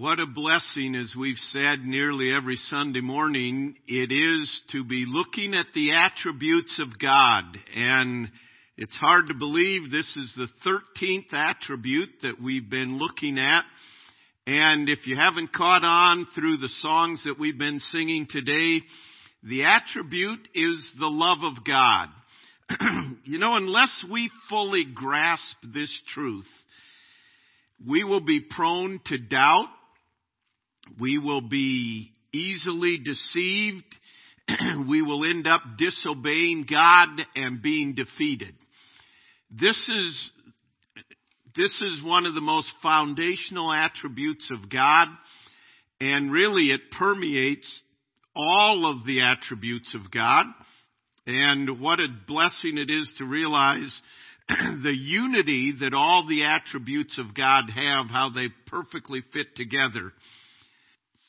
What a blessing, as we've said nearly every Sunday morning, it is to be looking at the attributes of God. And it's hard to believe this is the 13th attribute that we've been looking at. And if you haven't caught on through the songs that we've been singing today, the attribute is the love of God. you know, unless we fully grasp this truth, we will be prone to doubt. We will be easily deceived. we will end up disobeying God and being defeated. This is, this is one of the most foundational attributes of God, and really it permeates all of the attributes of God. And what a blessing it is to realize the unity that all the attributes of God have, how they perfectly fit together.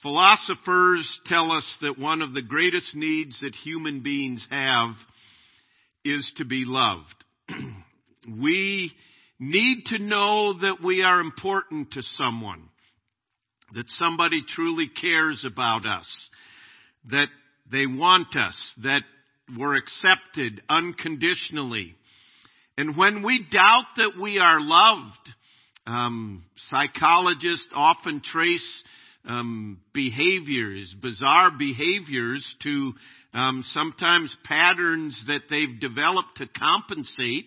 Philosophers tell us that one of the greatest needs that human beings have is to be loved. we need to know that we are important to someone, that somebody truly cares about us, that they want us, that we're accepted unconditionally. And when we doubt that we are loved, um, psychologists often trace um, behaviors, bizarre behaviors, to um, sometimes patterns that they've developed to compensate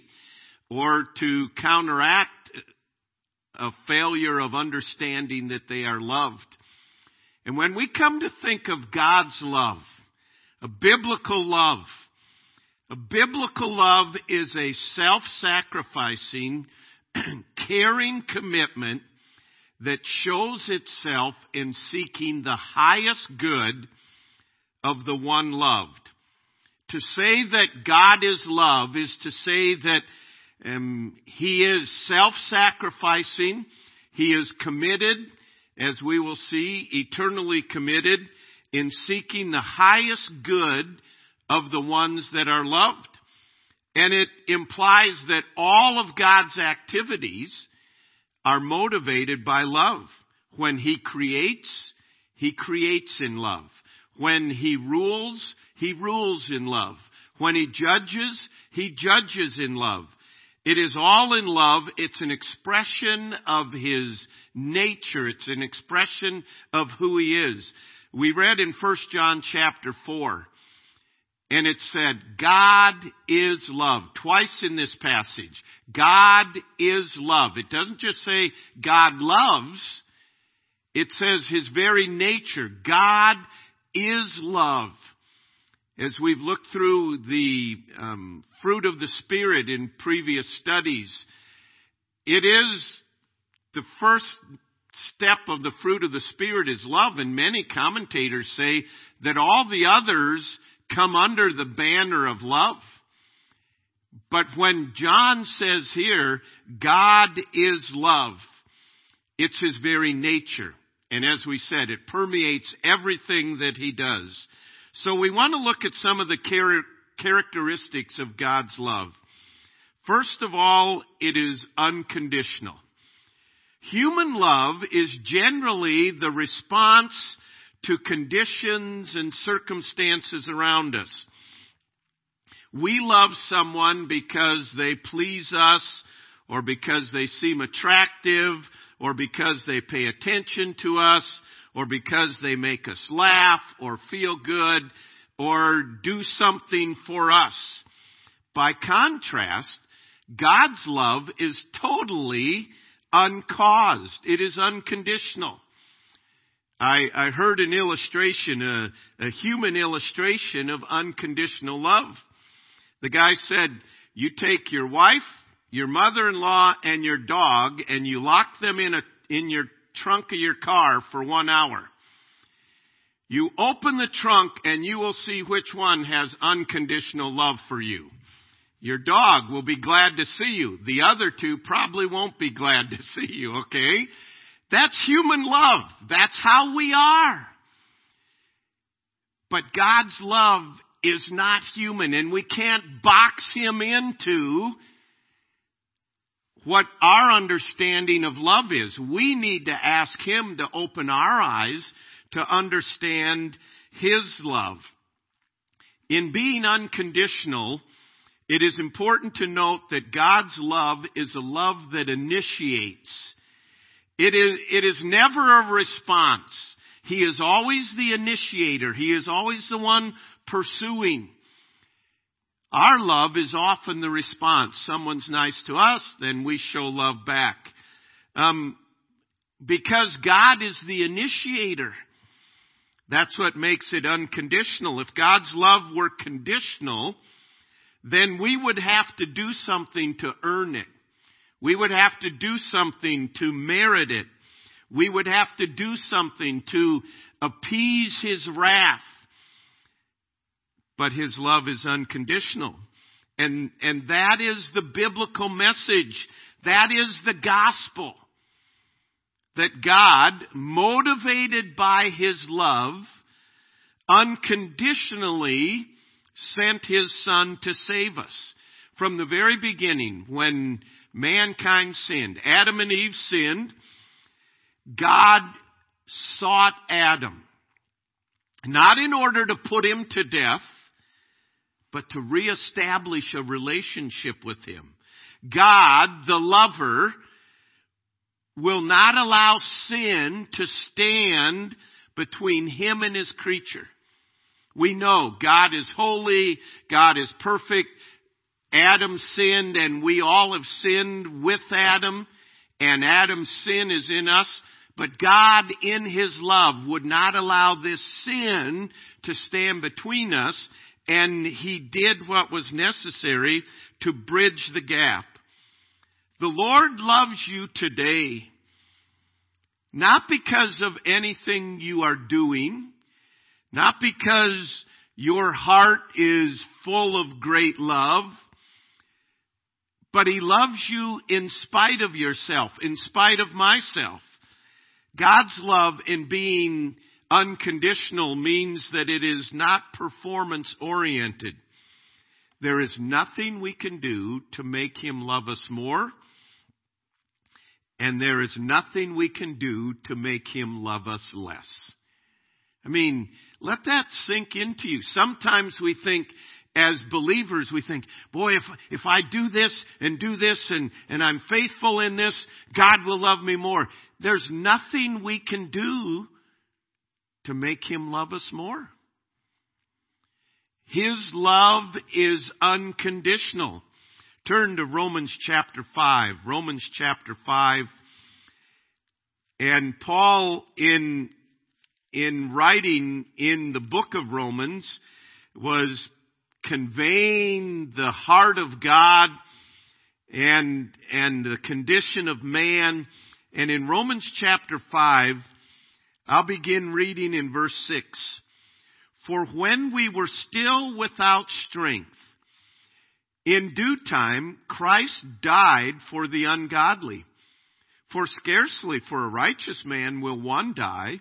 or to counteract a failure of understanding that they are loved. And when we come to think of God's love, a biblical love, a biblical love is a self-sacrificing, caring commitment that shows itself in seeking the highest good of the one loved. To say that God is love is to say that um, He is self-sacrificing, He is committed, as we will see, eternally committed in seeking the highest good of the ones that are loved. And it implies that all of God's activities are motivated by love. When He creates, He creates in love. When He rules, He rules in love. When He judges, He judges in love. It is all in love. It's an expression of His nature. It's an expression of who He is. We read in 1 John chapter 4 and it said, God is love. Twice in this passage. God is love. It doesn't just say God loves. It says his very nature. God is love. As we've looked through the um, fruit of the Spirit in previous studies, it is the first step of the fruit of the Spirit is love, and many commentators say that all the others come under the banner of love. But when John says here, God is love, it's his very nature. And as we said, it permeates everything that he does. So we want to look at some of the char- characteristics of God's love. First of all, it is unconditional. Human love is generally the response to conditions and circumstances around us. We love someone because they please us or because they seem attractive or because they pay attention to us or because they make us laugh or feel good or do something for us. By contrast, God's love is totally uncaused. It is unconditional. I, I heard an illustration, a, a human illustration of unconditional love. The guy said, you take your wife, your mother-in-law, and your dog, and you lock them in a, in your trunk of your car for one hour. You open the trunk and you will see which one has unconditional love for you. Your dog will be glad to see you. The other two probably won't be glad to see you, okay? That's human love. That's how we are. But God's love is not human and we can't box him into what our understanding of love is. We need to ask Him to open our eyes to understand His love. In being unconditional, it is important to note that God's love is a love that initiates. It is, it is never a response. He is always the initiator. He is always the one pursuing. Our love is often the response. Someone's nice to us, then we show love back. Um, because God is the initiator. That's what makes it unconditional. If God's love were conditional, then we would have to do something to earn it. We would have to do something to merit it. We would have to do something to appease His wrath but his love is unconditional. And, and that is the biblical message. That is the gospel. That God, motivated by his love, unconditionally sent his son to save us. From the very beginning, when mankind sinned, Adam and Eve sinned, God sought Adam. Not in order to put him to death, but to reestablish a relationship with Him. God, the lover, will not allow sin to stand between Him and His creature. We know God is holy, God is perfect. Adam sinned and we all have sinned with Adam and Adam's sin is in us. But God in His love would not allow this sin to stand between us and he did what was necessary to bridge the gap. The Lord loves you today, not because of anything you are doing, not because your heart is full of great love, but He loves you in spite of yourself, in spite of myself. God's love in being Unconditional means that it is not performance oriented. There is nothing we can do to make him love us more. And there is nothing we can do to make him love us less. I mean, let that sink into you. Sometimes we think, as believers, we think, boy, if, if I do this and do this and, and I'm faithful in this, God will love me more. There's nothing we can do to make him love us more. His love is unconditional. Turn to Romans chapter 5. Romans chapter 5. And Paul in, in writing in the book of Romans was conveying the heart of God and, and the condition of man. And in Romans chapter 5, I'll begin reading in verse 6. For when we were still without strength, in due time Christ died for the ungodly. For scarcely for a righteous man will one die,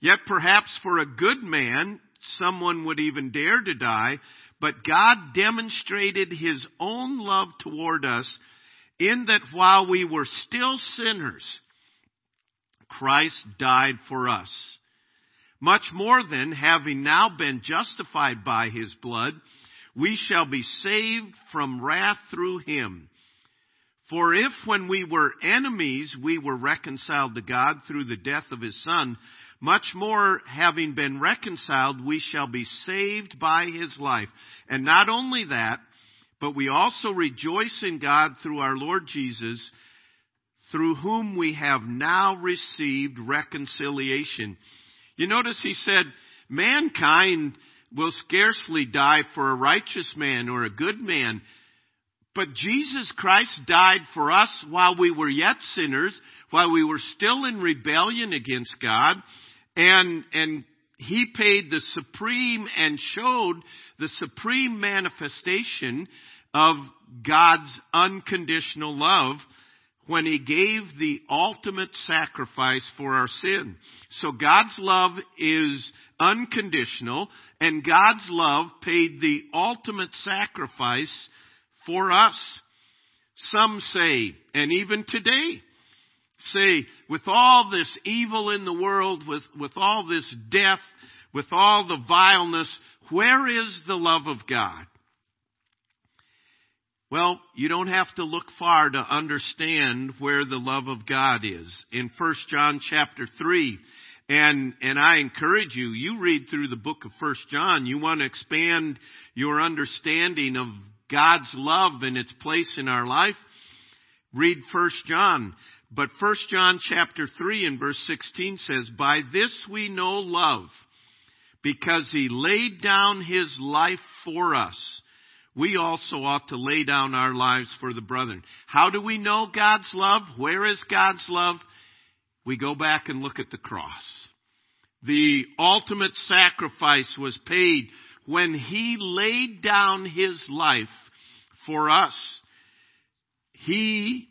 yet perhaps for a good man someone would even dare to die, but God demonstrated his own love toward us in that while we were still sinners, Christ died for us. Much more than, having now been justified by his blood, we shall be saved from wrath through him. For if when we were enemies we were reconciled to God through the death of his son, much more having been reconciled we shall be saved by his life. And not only that, but we also rejoice in God through our Lord Jesus, through whom we have now received reconciliation. You notice he said, mankind will scarcely die for a righteous man or a good man. But Jesus Christ died for us while we were yet sinners, while we were still in rebellion against God, and, and He paid the supreme and showed the supreme manifestation of God's unconditional love when he gave the ultimate sacrifice for our sin. So God's love is unconditional and God's love paid the ultimate sacrifice for us. Some say, and even today, say, with all this evil in the world, with, with all this death, with all the vileness, where is the love of God? Well, you don't have to look far to understand where the love of God is. In 1 John chapter 3, and, and I encourage you, you read through the book of 1 John, you want to expand your understanding of God's love and its place in our life, read 1 John. But 1 John chapter 3 and verse 16 says, By this we know love, because he laid down his life for us. We also ought to lay down our lives for the brethren. How do we know God's love? Where is God's love? We go back and look at the cross. The ultimate sacrifice was paid when he laid down his life for us. He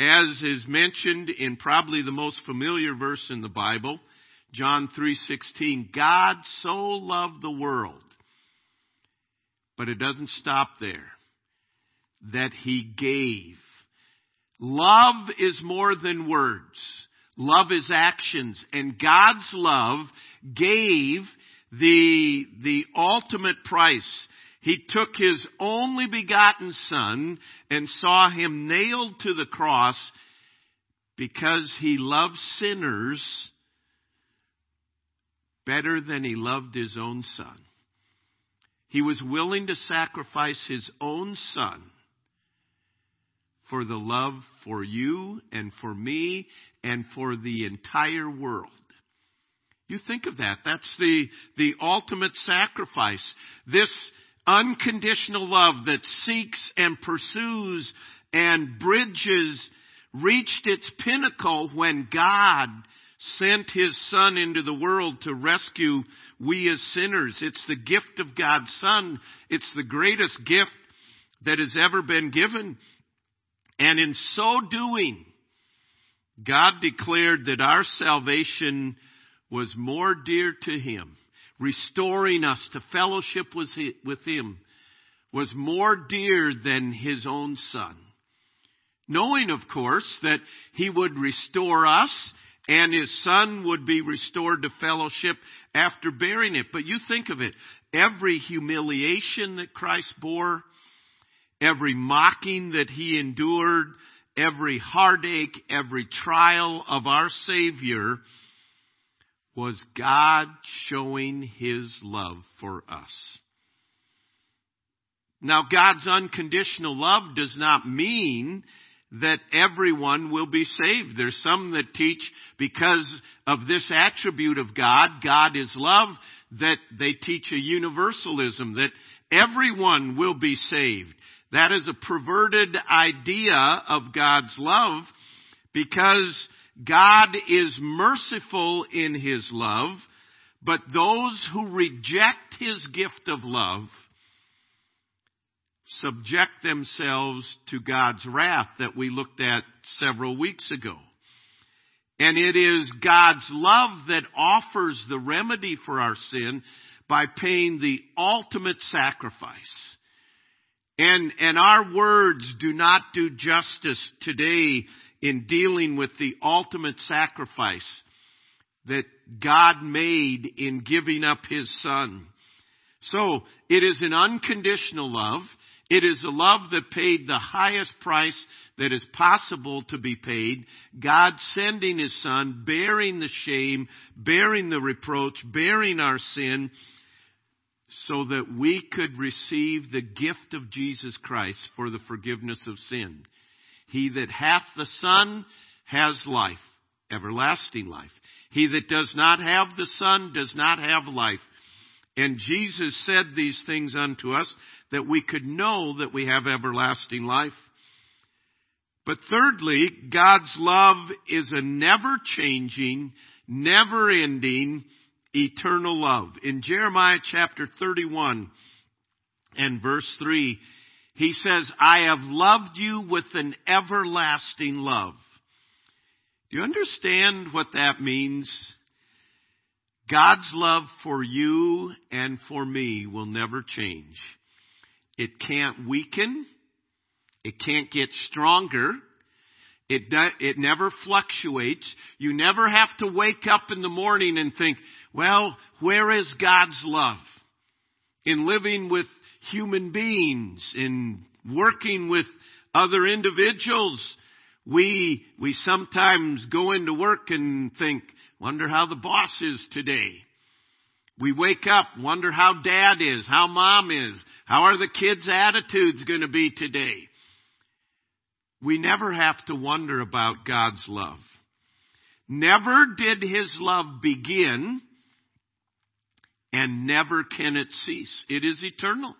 as is mentioned in probably the most familiar verse in the Bible, John 3:16, God so loved the world. But it doesn't stop there. That he gave. Love is more than words. Love is actions. And God's love gave the, the ultimate price. He took his only begotten son and saw him nailed to the cross because he loved sinners better than he loved his own son. He was willing to sacrifice his own son for the love for you and for me and for the entire world. You think of that. That's the, the ultimate sacrifice. This unconditional love that seeks and pursues and bridges reached its pinnacle when God sent His Son into the world to rescue we as sinners. It's the gift of God's Son. It's the greatest gift that has ever been given. And in so doing, God declared that our salvation was more dear to Him restoring us to fellowship with Him, was more dear than His own Son. Knowing, of course, that He would restore us and His Son would be restored to fellowship after bearing it. But you think of it, every humiliation that Christ bore, every mocking that He endured, every heartache, every trial of our Savior, was God showing His love for us. Now, God's unconditional love does not mean that everyone will be saved. There's some that teach because of this attribute of God, God is love, that they teach a universalism, that everyone will be saved. That is a perverted idea of God's love because God is merciful in His love, but those who reject His gift of love subject themselves to God's wrath that we looked at several weeks ago. And it is God's love that offers the remedy for our sin by paying the ultimate sacrifice. And, and our words do not do justice today in dealing with the ultimate sacrifice that God made in giving up His Son. So, it is an unconditional love. It is a love that paid the highest price that is possible to be paid. God sending His Son, bearing the shame, bearing the reproach, bearing our sin, so that we could receive the gift of Jesus Christ for the forgiveness of sin. He that hath the Son has life, everlasting life. He that does not have the Son does not have life. And Jesus said these things unto us that we could know that we have everlasting life. But thirdly, God's love is a never changing, never ending, eternal love. In Jeremiah chapter 31 and verse 3, he says, I have loved you with an everlasting love. Do you understand what that means? God's love for you and for me will never change. It can't weaken. It can't get stronger. It, it never fluctuates. You never have to wake up in the morning and think, well, where is God's love? In living with human beings, in working with other individuals, we, we sometimes go into work and think, wonder how the boss is today. We wake up, wonder how dad is, how mom is, how are the kids' attitudes going to be today? We never have to wonder about God's love. Never did His love begin, and never can it cease. It is eternal.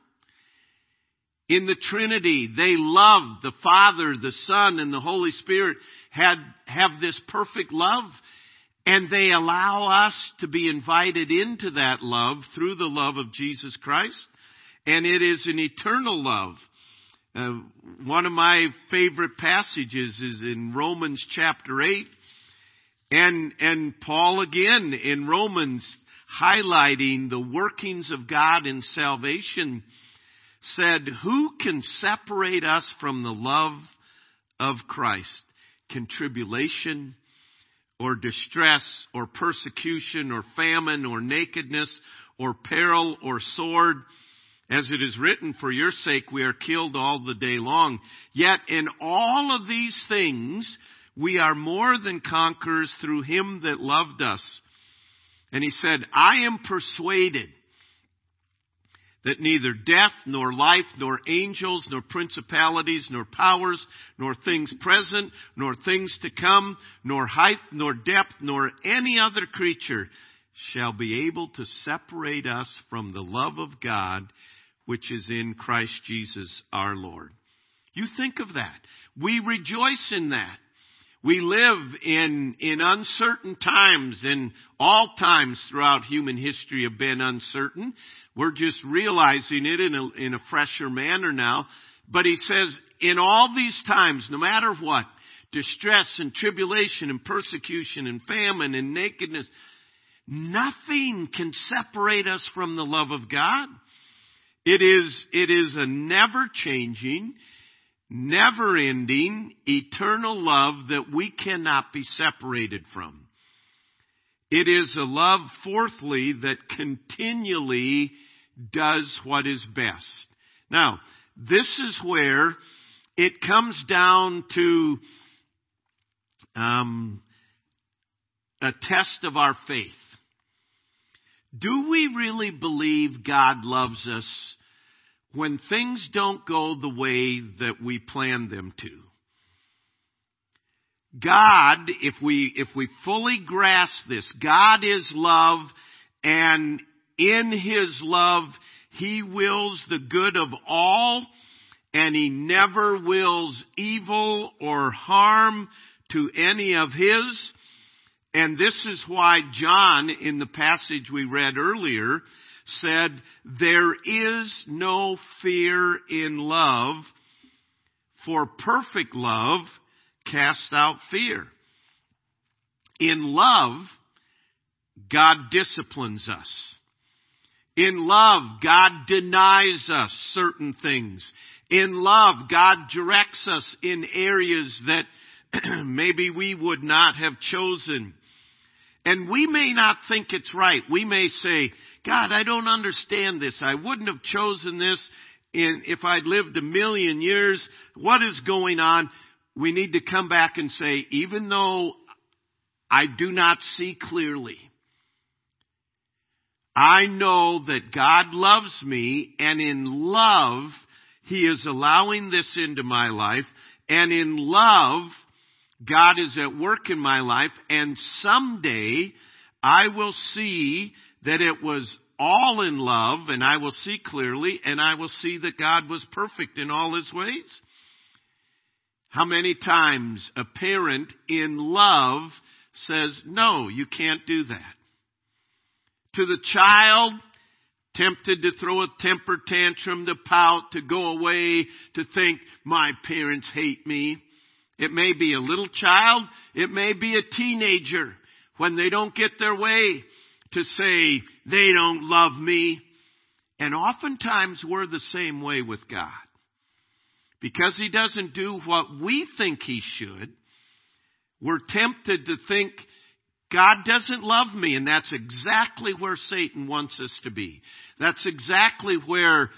In the Trinity, they loved the Father, the Son, and the Holy Spirit had, have this perfect love. And they allow us to be invited into that love through the love of Jesus Christ. And it is an eternal love. Uh, one of my favorite passages is in Romans chapter 8. And, and Paul again in Romans highlighting the workings of God in salvation said, Who can separate us from the love of Christ? Can tribulation or distress or persecution or famine or nakedness or peril or sword? As it is written, for your sake we are killed all the day long. Yet in all of these things we are more than conquerors through him that loved us. And he said, I am persuaded that neither death, nor life, nor angels, nor principalities, nor powers, nor things present, nor things to come, nor height, nor depth, nor any other creature shall be able to separate us from the love of God which is in Christ Jesus our Lord. You think of that. We rejoice in that. We live in, in uncertain times and all times throughout human history have been uncertain. We're just realizing it in a, in a fresher manner now. But he says, in all these times, no matter what, distress and tribulation and persecution and famine and nakedness, nothing can separate us from the love of God. It is, it is a never changing, never ending, eternal love that we cannot be separated from. It is a love, fourthly, that continually does what is best. Now, this is where it comes down to um, a test of our faith. Do we really believe God loves us when things don't go the way that we planned them to. God, if we, if we fully grasp this, God is love and in His love, He wills the good of all and He never wills evil or harm to any of His. And this is why John, in the passage we read earlier, said, There is no fear in love, for perfect love casts out fear. In love, God disciplines us. In love, God denies us certain things. In love, God directs us in areas that maybe we would not have chosen. And we may not think it's right. We may say, God, I don't understand this. I wouldn't have chosen this if I'd lived a million years. What is going on? We need to come back and say, even though I do not see clearly, I know that God loves me and in love, He is allowing this into my life and in love, God is at work in my life and someday I will see that it was all in love and I will see clearly and I will see that God was perfect in all his ways. How many times a parent in love says, no, you can't do that. To the child, tempted to throw a temper tantrum, to pout, to go away, to think, my parents hate me. It may be a little child. It may be a teenager when they don't get their way to say they don't love me. And oftentimes we're the same way with God. because he doesn't do what we think he should, we're tempted to think God doesn't love me, and that's exactly where Satan wants us to be. That's exactly where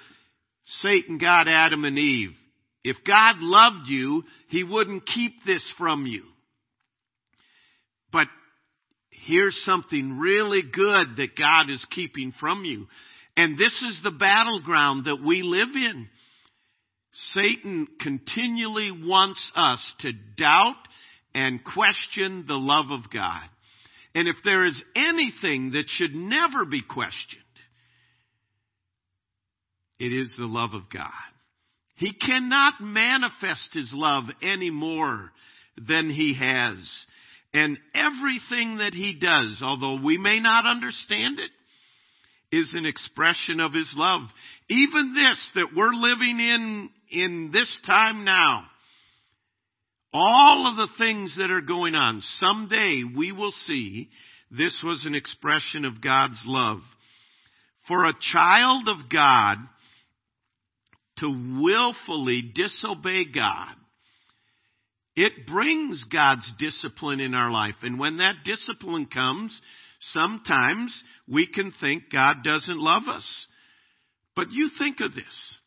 Satan got Adam and Eve. If God loved you, He wouldn't keep this from you. But here's something really good that God is keeping from you. And this is the battleground that we live in. Satan continually wants us to doubt and question the love of God. And if there is anything that should never be questioned, it is the love of God. He cannot manifest his love any more than he has. And everything that he does, although we may not understand it, is an expression of his love. Even this that we're living in, in this time now, all of the things that are going on, someday we will see this was an expression of God's love. For a child of God to willfully disobey God, it brings God's discipline in our life. And when that discipline comes, sometimes we can think God doesn't love us. But you think of this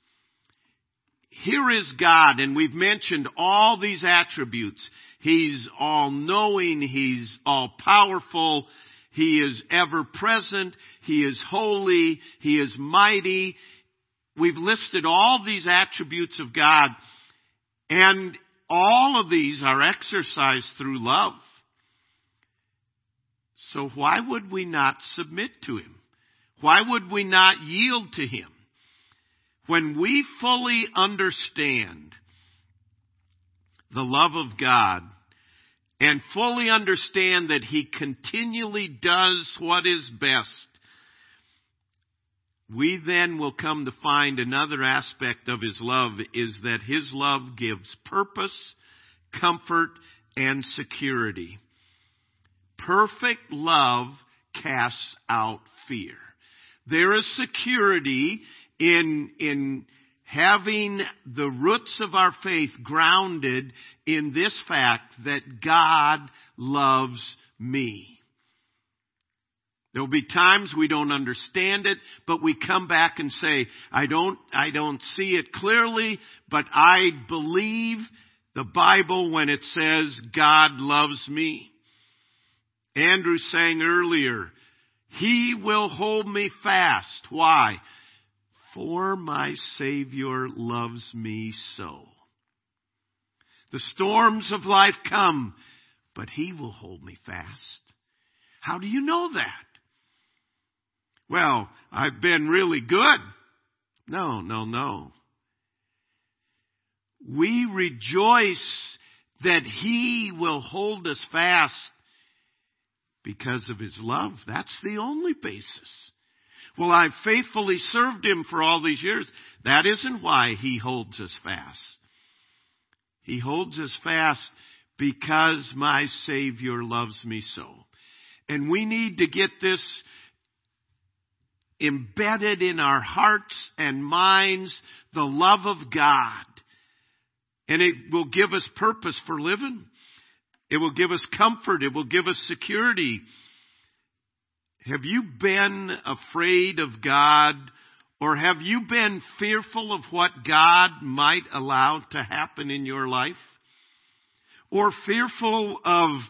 here is God, and we've mentioned all these attributes. He's all knowing, He's all powerful, He is ever present, He is holy, He is mighty. We've listed all these attributes of God, and all of these are exercised through love. So why would we not submit to Him? Why would we not yield to Him? When we fully understand the love of God and fully understand that He continually does what is best, we then will come to find another aspect of His love is that His love gives purpose, comfort, and security. Perfect love casts out fear. There is security in, in having the roots of our faith grounded in this fact that God loves me. There will be times we don't understand it, but we come back and say, I don't, I don't see it clearly, but I believe the Bible when it says God loves me. Andrew sang earlier, He will hold me fast. Why? For my Savior loves me so. The storms of life come, but He will hold me fast. How do you know that? Well, I've been really good. No, no, no. We rejoice that He will hold us fast because of His love. That's the only basis. Well, I've faithfully served him for all these years. That isn't why he holds us fast. He holds us fast because my Savior loves me so. And we need to get this embedded in our hearts and minds, the love of God. And it will give us purpose for living. It will give us comfort. It will give us security. Have you been afraid of God or have you been fearful of what God might allow to happen in your life? Or fearful of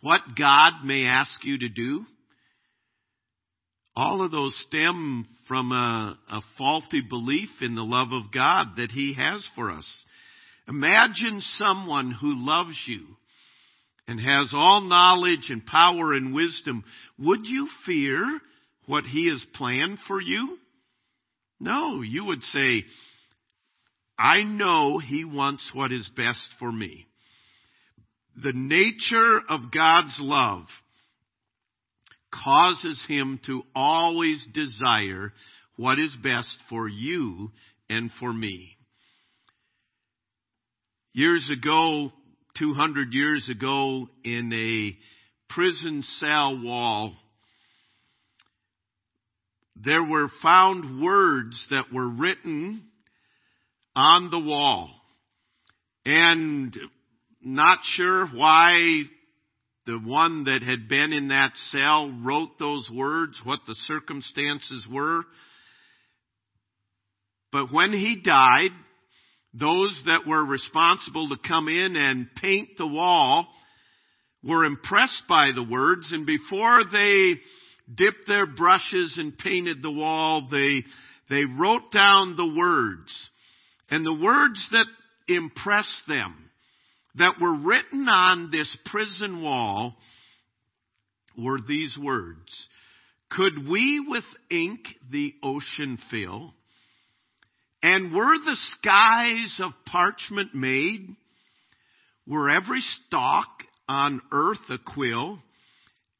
what God may ask you to do? All of those stem from a, a, faulty belief in the love of God that He has for us. Imagine someone who loves you and has all knowledge and power and wisdom, would you fear what he has planned for you? No, you would say, I know he wants what is best for me. The nature of God's love causes him to always desire what is best for you and for me. Years ago, 200 years ago in a prison cell wall, there were found words that were written on the wall. And not sure why the one that had been in that cell wrote those words, what the circumstances were. But when he died, those that were responsible to come in and paint the wall were impressed by the words, and before they dipped their brushes and painted the wall, they, they wrote down the words. And the words that impressed them, that were written on this prison wall, were these words. Could we with ink the ocean fill? And were the skies of parchment made? Were every stalk on earth a quill,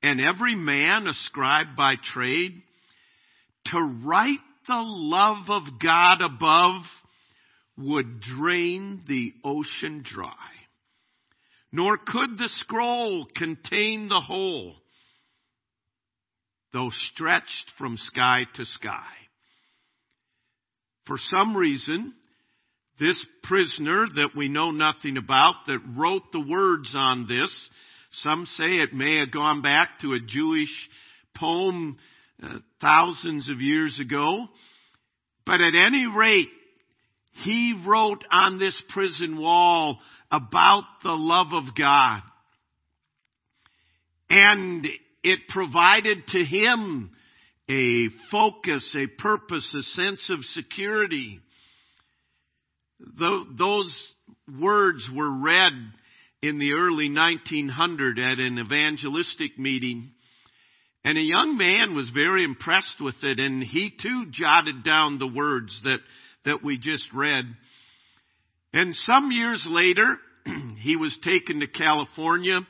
and every man a scribe by trade? To write the love of God above would drain the ocean dry. Nor could the scroll contain the whole, though stretched from sky to sky. For some reason, this prisoner that we know nothing about that wrote the words on this, some say it may have gone back to a Jewish poem uh, thousands of years ago. But at any rate, he wrote on this prison wall about the love of God. And it provided to him a focus, a purpose, a sense of security. Those words were read in the early 1900 at an evangelistic meeting. And a young man was very impressed with it and he too jotted down the words that, that we just read. And some years later, he was taken to California.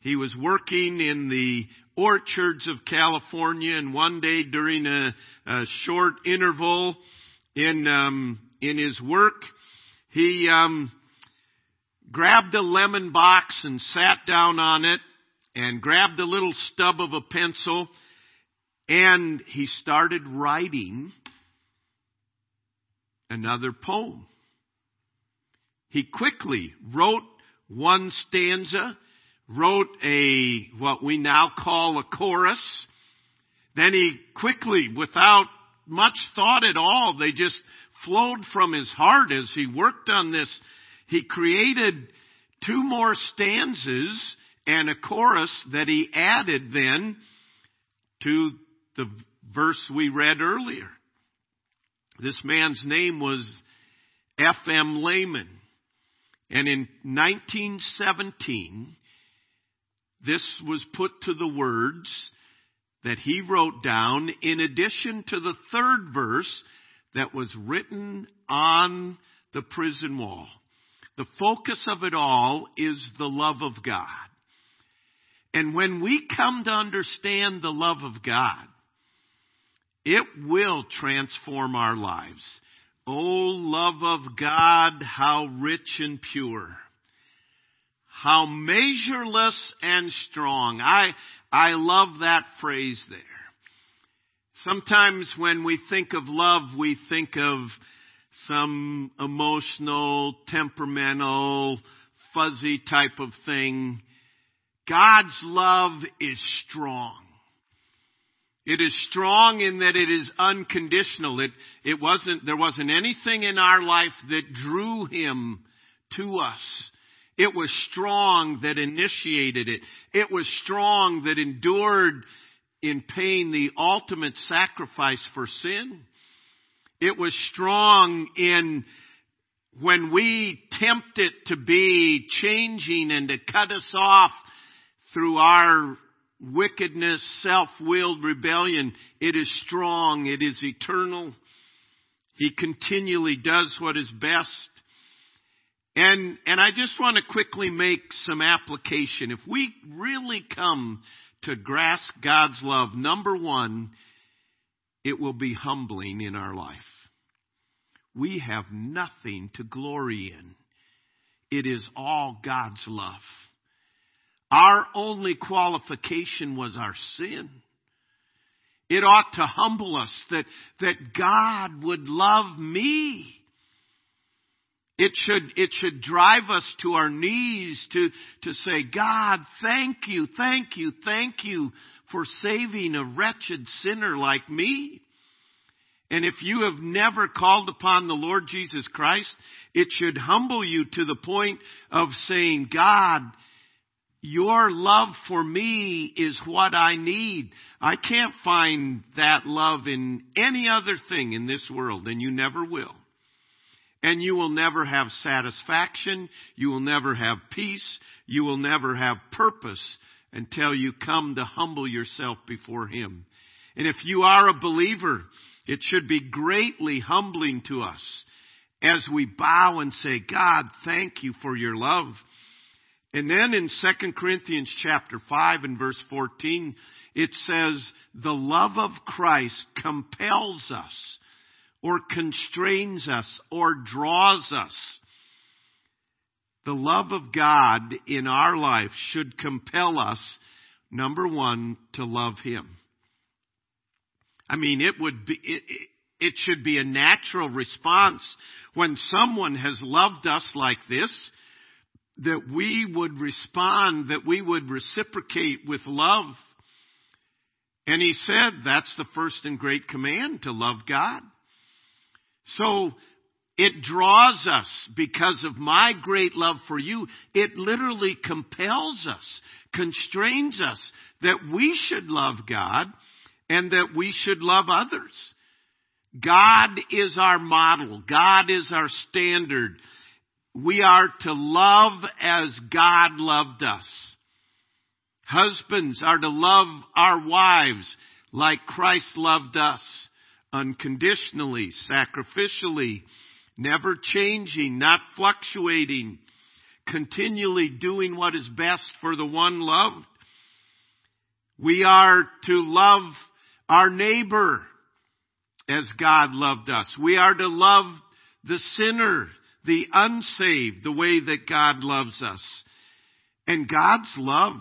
He was working in the orchards of California, and one day during a, a short interval in um, in his work, he um, grabbed a lemon box and sat down on it, and grabbed a little stub of a pencil, and he started writing another poem. He quickly wrote one stanza wrote a, what we now call a chorus. Then he quickly, without much thought at all, they just flowed from his heart as he worked on this. He created two more stanzas and a chorus that he added then to the verse we read earlier. This man's name was F.M. Lehman. And in 1917, this was put to the words that he wrote down in addition to the third verse that was written on the prison wall. The focus of it all is the love of God. And when we come to understand the love of God, it will transform our lives. Oh, love of God, how rich and pure how measureless and strong. I, I love that phrase there. Sometimes when we think of love, we think of some emotional, temperamental, fuzzy type of thing. God's love is strong. It is strong in that it is unconditional. It, it wasn't, there wasn't anything in our life that drew him to us. It was strong that initiated it. It was strong that endured in pain the ultimate sacrifice for sin. It was strong in when we tempt it to be changing and to cut us off through our wickedness, self-willed rebellion. It is strong. It is eternal. He continually does what is best. And, and I just want to quickly make some application. If we really come to grasp God's love, number one, it will be humbling in our life. We have nothing to glory in. It is all God's love. Our only qualification was our sin. It ought to humble us that, that God would love me It should, it should drive us to our knees to, to say, God, thank you, thank you, thank you for saving a wretched sinner like me. And if you have never called upon the Lord Jesus Christ, it should humble you to the point of saying, God, your love for me is what I need. I can't find that love in any other thing in this world, and you never will. And you will never have satisfaction. You will never have peace. You will never have purpose until you come to humble yourself before Him. And if you are a believer, it should be greatly humbling to us as we bow and say, God, thank you for your love. And then in 2 Corinthians chapter 5 and verse 14, it says, the love of Christ compels us or constrains us or draws us. The love of God in our life should compel us, number one, to love Him. I mean, it would be, it, it should be a natural response when someone has loved us like this, that we would respond, that we would reciprocate with love. And he said that's the first and great command to love God. So it draws us because of my great love for you. It literally compels us, constrains us that we should love God and that we should love others. God is our model. God is our standard. We are to love as God loved us. Husbands are to love our wives like Christ loved us unconditionally, sacrificially, never changing, not fluctuating, continually doing what is best for the one loved. We are to love our neighbor as God loved us. We are to love the sinner, the unsaved, the way that God loves us. And God's love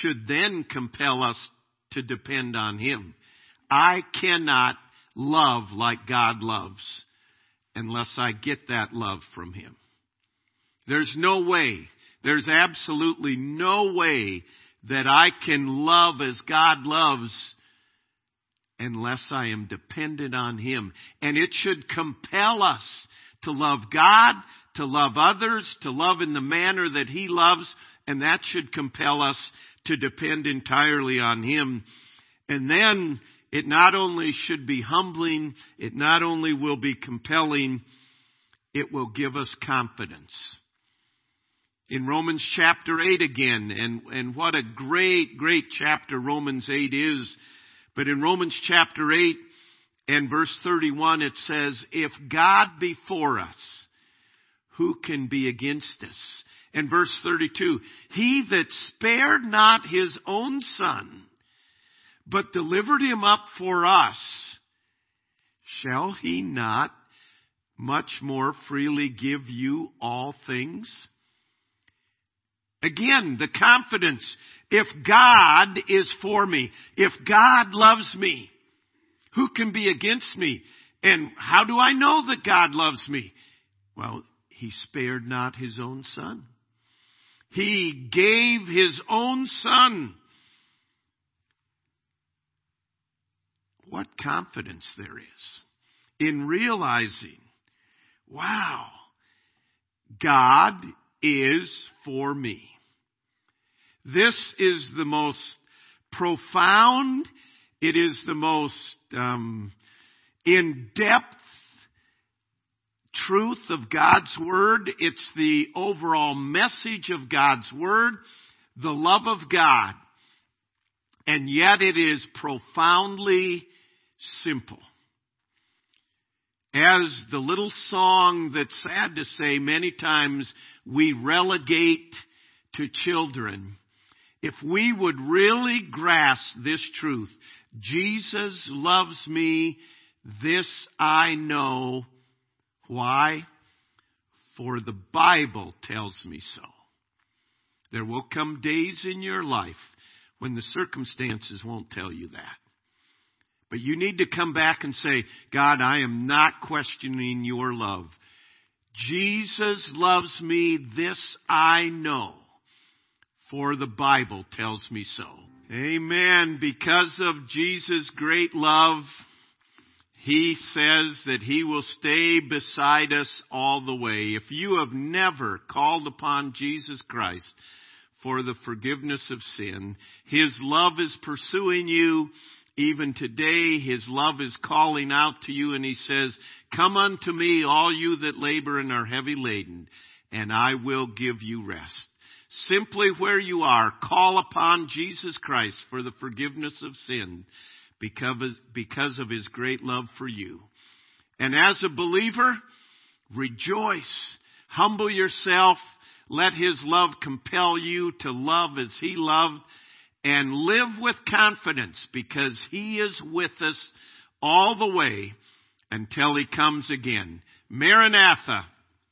should then compel us to depend on Him. I cannot love like God loves unless I get that love from Him. There's no way, there's absolutely no way that I can love as God loves unless I am dependent on Him. And it should compel us to love God, to love others, to love in the manner that He loves, and that should compel us to depend entirely on Him. And then it not only should be humbling, it not only will be compelling, it will give us confidence. In Romans chapter 8 again, and, and what a great, great chapter Romans 8 is. But in Romans chapter 8 and verse 31 it says, If God be for us, who can be against us? And verse 32, He that spared not his own son, but delivered him up for us, shall he not much more freely give you all things? Again, the confidence. If God is for me, if God loves me, who can be against me? And how do I know that God loves me? Well, he spared not his own son. He gave his own son what confidence there is in realizing, wow, God is for me. This is the most profound, it is the most um, in-depth truth of God's Word. It's the overall message of God's Word, the love of God. And yet it is profoundly simple. As the little song that's sad to say many times we relegate to children, if we would really grasp this truth, Jesus loves me, this I know. Why? For the Bible tells me so. There will come days in your life when the circumstances won't tell you that. But you need to come back and say, God, I am not questioning your love. Jesus loves me, this I know, for the Bible tells me so. Amen. Because of Jesus' great love, he says that He will stay beside us all the way. If you have never called upon Jesus Christ for the forgiveness of sin, His love is pursuing you even today. His love is calling out to you and He says, Come unto me, all you that labor and are heavy laden, and I will give you rest. Simply where you are, call upon Jesus Christ for the forgiveness of sin because, of his great love for you. And as a believer, rejoice. Humble yourself. Let his love compel you to love as he loved and live with confidence because he is with us all the way until he comes again. Maranatha.